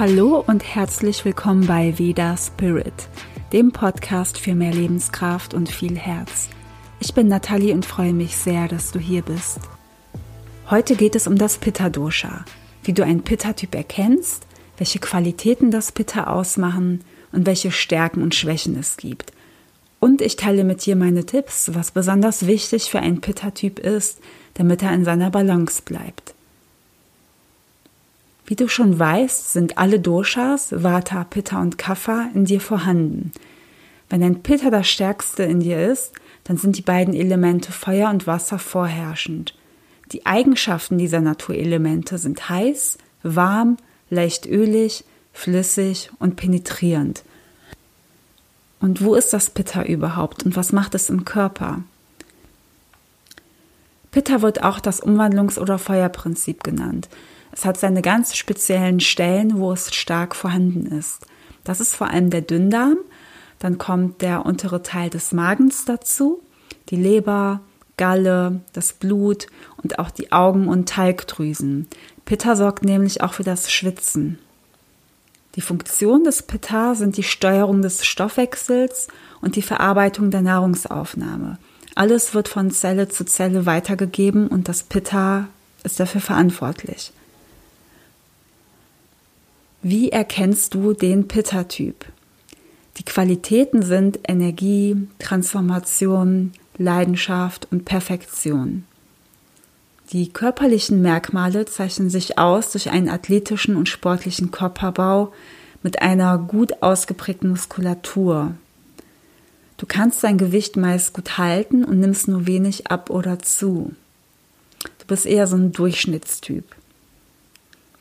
Hallo und herzlich willkommen bei Veda Spirit, dem Podcast für mehr Lebenskraft und viel Herz. Ich bin Nathalie und freue mich sehr, dass du hier bist. Heute geht es um das Pitta-Dosha, wie du einen Pitta-Typ erkennst, welche Qualitäten das Pitta ausmachen und welche Stärken und Schwächen es gibt. Und ich teile mit dir meine Tipps, was besonders wichtig für einen Pitta-Typ ist, damit er in seiner Balance bleibt. Wie du schon weißt, sind alle Doshas, Vata, Pitta und Kapha, in dir vorhanden. Wenn ein Pitta das stärkste in dir ist, dann sind die beiden Elemente Feuer und Wasser vorherrschend. Die Eigenschaften dieser Naturelemente sind heiß, warm, leicht ölig, flüssig und penetrierend. Und wo ist das Pitta überhaupt und was macht es im Körper? Pitta wird auch das Umwandlungs- oder Feuerprinzip genannt. Es hat seine ganz speziellen Stellen, wo es stark vorhanden ist. Das ist vor allem der Dünndarm, dann kommt der untere Teil des Magens dazu, die Leber, Galle, das Blut und auch die Augen- und Talgdrüsen. Pitta sorgt nämlich auch für das Schwitzen. Die Funktion des Pitta sind die Steuerung des Stoffwechsels und die Verarbeitung der Nahrungsaufnahme. Alles wird von Zelle zu Zelle weitergegeben und das Pitta ist dafür verantwortlich. Wie erkennst du den Pitta-Typ? Die Qualitäten sind Energie, Transformation, Leidenschaft und Perfektion. Die körperlichen Merkmale zeichnen sich aus durch einen athletischen und sportlichen Körperbau mit einer gut ausgeprägten Muskulatur. Du kannst dein Gewicht meist gut halten und nimmst nur wenig ab oder zu. Du bist eher so ein Durchschnittstyp.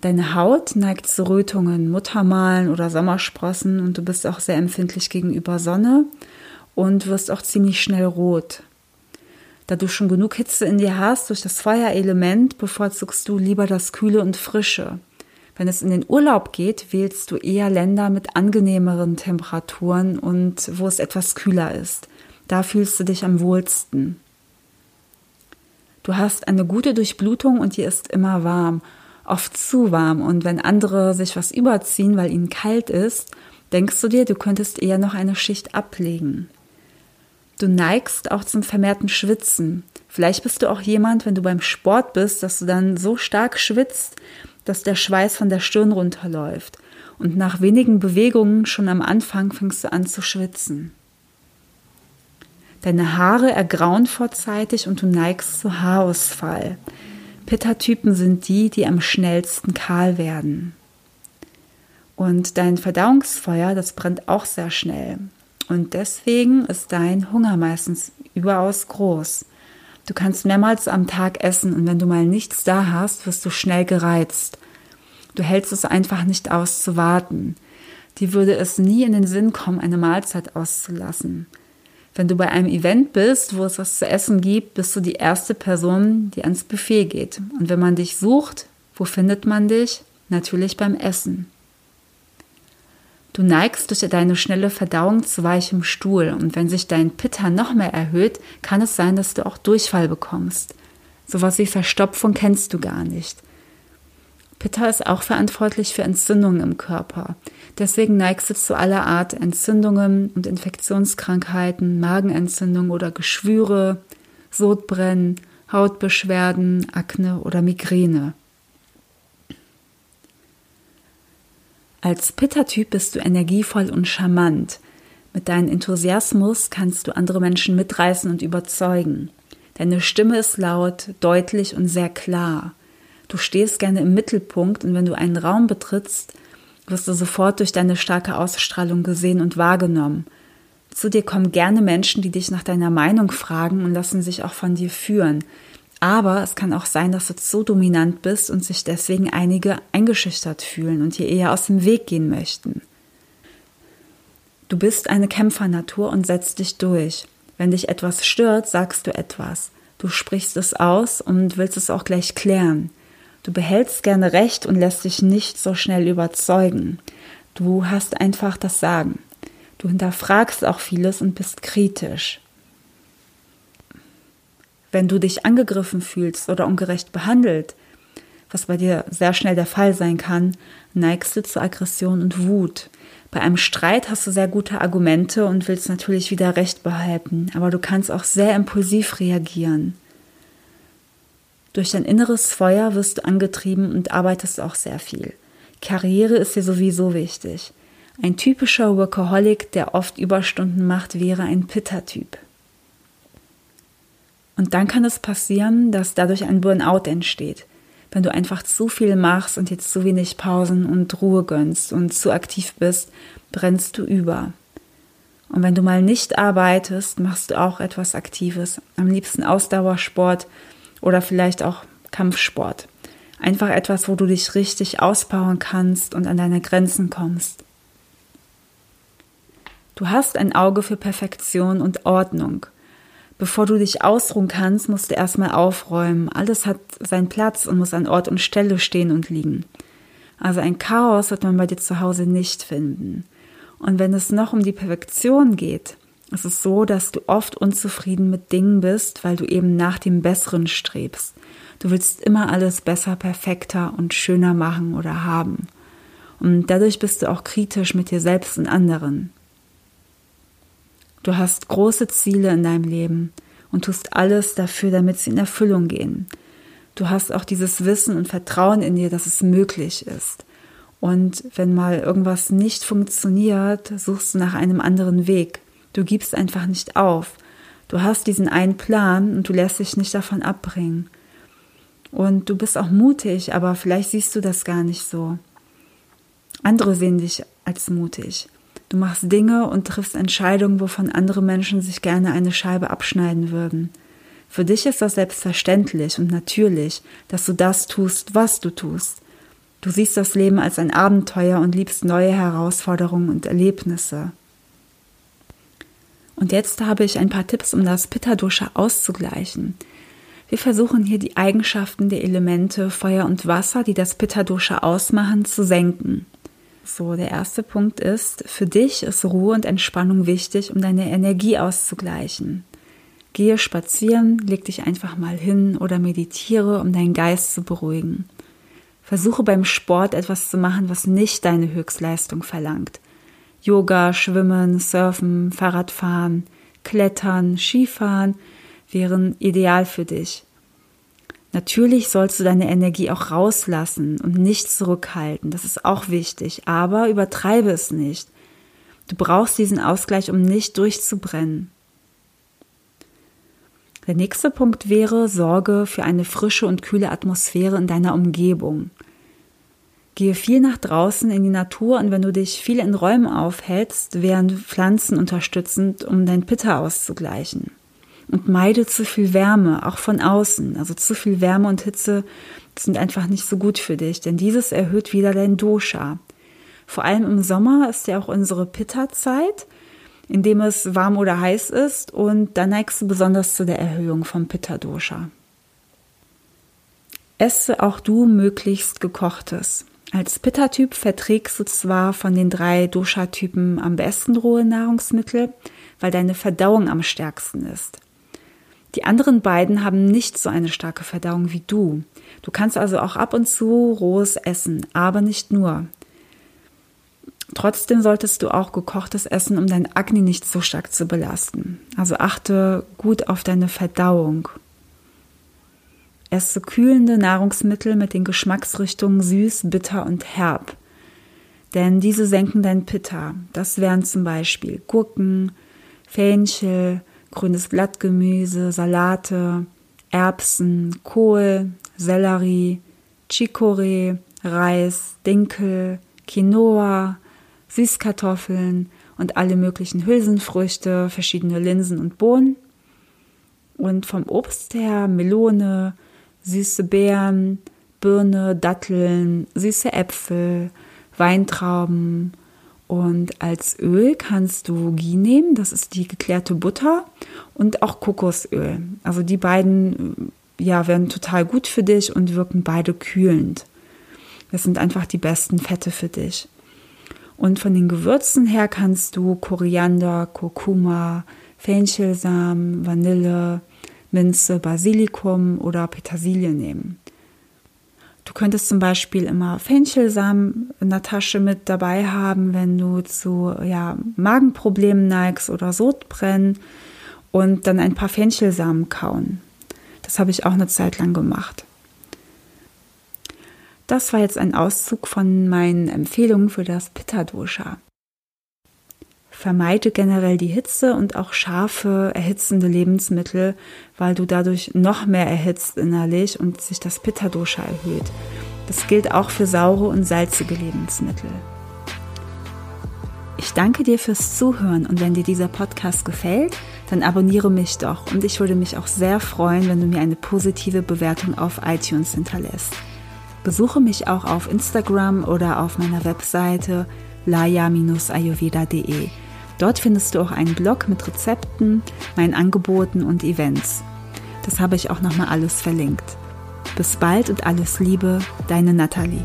Deine Haut neigt zu Rötungen, Muttermalen oder Sommersprossen und du bist auch sehr empfindlich gegenüber Sonne und wirst auch ziemlich schnell rot. Da du schon genug Hitze in dir hast durch das Feuerelement, bevorzugst du lieber das Kühle und Frische. Wenn es in den Urlaub geht, wählst du eher Länder mit angenehmeren Temperaturen und wo es etwas kühler ist. Da fühlst du dich am wohlsten. Du hast eine gute Durchblutung und dir ist immer warm oft zu warm und wenn andere sich was überziehen, weil ihnen kalt ist, denkst du dir, du könntest eher noch eine Schicht ablegen. Du neigst auch zum vermehrten Schwitzen. Vielleicht bist du auch jemand, wenn du beim Sport bist, dass du dann so stark schwitzt, dass der Schweiß von der Stirn runterläuft. Und nach wenigen Bewegungen schon am Anfang fängst du an zu schwitzen. Deine Haare ergrauen vorzeitig und du neigst zu Haarausfall. Pitta-Typen sind die, die am schnellsten kahl werden. Und dein Verdauungsfeuer, das brennt auch sehr schnell. Und deswegen ist dein Hunger meistens überaus groß. Du kannst mehrmals am Tag essen und wenn du mal nichts da hast, wirst du schnell gereizt. Du hältst es einfach nicht aus zu warten. Die würde es nie in den Sinn kommen, eine Mahlzeit auszulassen. Wenn du bei einem Event bist, wo es was zu essen gibt, bist du die erste Person, die ans Buffet geht. Und wenn man dich sucht, wo findet man dich? Natürlich beim Essen. Du neigst durch deine schnelle Verdauung zu weichem Stuhl und wenn sich dein Pitta noch mehr erhöht, kann es sein, dass du auch Durchfall bekommst. Sowas wie Verstopfung kennst du gar nicht. Pitta ist auch verantwortlich für Entzündungen im Körper. Deswegen neigst du zu aller Art Entzündungen und Infektionskrankheiten, Magenentzündung oder Geschwüre, Sodbrennen, Hautbeschwerden, Akne oder Migräne. Als Pitta-Typ bist du energievoll und charmant. Mit deinem Enthusiasmus kannst du andere Menschen mitreißen und überzeugen. Deine Stimme ist laut, deutlich und sehr klar. Du stehst gerne im Mittelpunkt und wenn du einen Raum betrittst, wirst du sofort durch deine starke Ausstrahlung gesehen und wahrgenommen. Zu dir kommen gerne Menschen, die dich nach deiner Meinung fragen und lassen sich auch von dir führen. Aber es kann auch sein, dass du so dominant bist und sich deswegen einige eingeschüchtert fühlen und dir eher aus dem Weg gehen möchten. Du bist eine Kämpfernatur und setzt dich durch. Wenn dich etwas stört, sagst du etwas. Du sprichst es aus und willst es auch gleich klären. Du behältst gerne Recht und lässt dich nicht so schnell überzeugen. Du hast einfach das Sagen. Du hinterfragst auch vieles und bist kritisch. Wenn du dich angegriffen fühlst oder ungerecht behandelt, was bei dir sehr schnell der Fall sein kann, neigst du zu Aggression und Wut. Bei einem Streit hast du sehr gute Argumente und willst natürlich wieder Recht behalten, aber du kannst auch sehr impulsiv reagieren. Durch dein inneres Feuer wirst du angetrieben und arbeitest auch sehr viel. Karriere ist dir sowieso wichtig. Ein typischer Workaholic, der oft Überstunden macht, wäre ein Pitta-Typ. Und dann kann es passieren, dass dadurch ein Burnout entsteht wenn du einfach zu viel machst und jetzt zu wenig Pausen und Ruhe gönnst und zu aktiv bist, brennst du über. Und wenn du mal nicht arbeitest, machst du auch etwas Aktives. Am liebsten Ausdauersport oder vielleicht auch Kampfsport. Einfach etwas, wo du dich richtig ausbauen kannst und an deine Grenzen kommst. Du hast ein Auge für Perfektion und Ordnung bevor du dich ausruhen kannst, musst du erstmal aufräumen. Alles hat seinen Platz und muss an Ort und Stelle stehen und liegen. Also ein Chaos wird man bei dir zu Hause nicht finden. Und wenn es noch um die Perfektion geht, ist es so, dass du oft unzufrieden mit Dingen bist, weil du eben nach dem Besseren strebst. Du willst immer alles besser, perfekter und schöner machen oder haben. Und dadurch bist du auch kritisch mit dir selbst und anderen. Du hast große Ziele in deinem Leben und tust alles dafür, damit sie in Erfüllung gehen. Du hast auch dieses Wissen und Vertrauen in dir, dass es möglich ist. Und wenn mal irgendwas nicht funktioniert, suchst du nach einem anderen Weg. Du gibst einfach nicht auf. Du hast diesen einen Plan und du lässt dich nicht davon abbringen. Und du bist auch mutig, aber vielleicht siehst du das gar nicht so. Andere sehen dich als mutig. Du machst Dinge und triffst Entscheidungen, wovon andere Menschen sich gerne eine Scheibe abschneiden würden. Für dich ist das selbstverständlich und natürlich, dass du das tust, was du tust. Du siehst das Leben als ein Abenteuer und liebst neue Herausforderungen und Erlebnisse. Und jetzt habe ich ein paar Tipps, um das Pitta-Dosha auszugleichen. Wir versuchen hier die Eigenschaften der Elemente Feuer und Wasser, die das Pitta-Dosha ausmachen, zu senken. So, der erste Punkt ist, für dich ist Ruhe und Entspannung wichtig, um deine Energie auszugleichen. Gehe spazieren, leg dich einfach mal hin oder meditiere, um deinen Geist zu beruhigen. Versuche beim Sport etwas zu machen, was nicht deine Höchstleistung verlangt. Yoga, Schwimmen, Surfen, Fahrradfahren, Klettern, Skifahren wären ideal für dich. Natürlich sollst du deine Energie auch rauslassen und nicht zurückhalten. Das ist auch wichtig. Aber übertreibe es nicht. Du brauchst diesen Ausgleich, um nicht durchzubrennen. Der nächste Punkt wäre, sorge für eine frische und kühle Atmosphäre in deiner Umgebung. Gehe viel nach draußen in die Natur und wenn du dich viel in Räumen aufhältst, wären Pflanzen unterstützend, um dein Pitta auszugleichen und meide zu viel Wärme, auch von außen. Also zu viel Wärme und Hitze sind einfach nicht so gut für dich, denn dieses erhöht wieder dein Dosha. Vor allem im Sommer ist ja auch unsere Pitta-Zeit, in dem es warm oder heiß ist und da neigst du besonders zu der Erhöhung vom Pitta-Dosha. Esse auch du möglichst gekochtes. Als Pitta-Typ verträgst du zwar von den drei Dosha-Typen am besten rohe Nahrungsmittel, weil deine Verdauung am stärksten ist. Die anderen beiden haben nicht so eine starke Verdauung wie du. Du kannst also auch ab und zu rohes essen, aber nicht nur. Trotzdem solltest du auch gekochtes essen, um dein Agni nicht so stark zu belasten. Also achte gut auf deine Verdauung. Esse kühlende Nahrungsmittel mit den Geschmacksrichtungen süß, bitter und herb. Denn diese senken dein Pitta. Das wären zum Beispiel Gurken, Fähnchel, grünes Blattgemüse, Salate, Erbsen, Kohl, Sellerie, Chicorée, Reis, Dinkel, Quinoa, Süßkartoffeln und alle möglichen Hülsenfrüchte, verschiedene Linsen und Bohnen. Und vom Obst her Melone, süße Beeren, Birne, Datteln, süße Äpfel, Weintrauben, und als Öl kannst du Ghee nehmen, das ist die geklärte Butter und auch Kokosöl. Also die beiden ja, werden total gut für dich und wirken beide kühlend. Das sind einfach die besten Fette für dich. Und von den Gewürzen her kannst du Koriander, Kurkuma, Fenchelsamen, Vanille, Minze, Basilikum oder Petersilie nehmen. Du könntest zum Beispiel immer Fenchelsamen in der Tasche mit dabei haben, wenn du zu ja, Magenproblemen neigst oder Sodbrennen und dann ein paar Fenchelsamen kauen. Das habe ich auch eine Zeit lang gemacht. Das war jetzt ein Auszug von meinen Empfehlungen für das Pitta-Dosha. Vermeide generell die Hitze und auch scharfe, erhitzende Lebensmittel, weil du dadurch noch mehr erhitzt innerlich und sich das Pitta-Dosha erhöht. Das gilt auch für saure und salzige Lebensmittel. Ich danke dir fürs Zuhören und wenn dir dieser Podcast gefällt, dann abonniere mich doch und ich würde mich auch sehr freuen, wenn du mir eine positive Bewertung auf iTunes hinterlässt. Besuche mich auch auf Instagram oder auf meiner Webseite laya-ayurveda.de. Dort findest du auch einen Blog mit Rezepten, meinen Angeboten und Events. Das habe ich auch nochmal alles verlinkt. Bis bald und alles Liebe, deine Nathalie.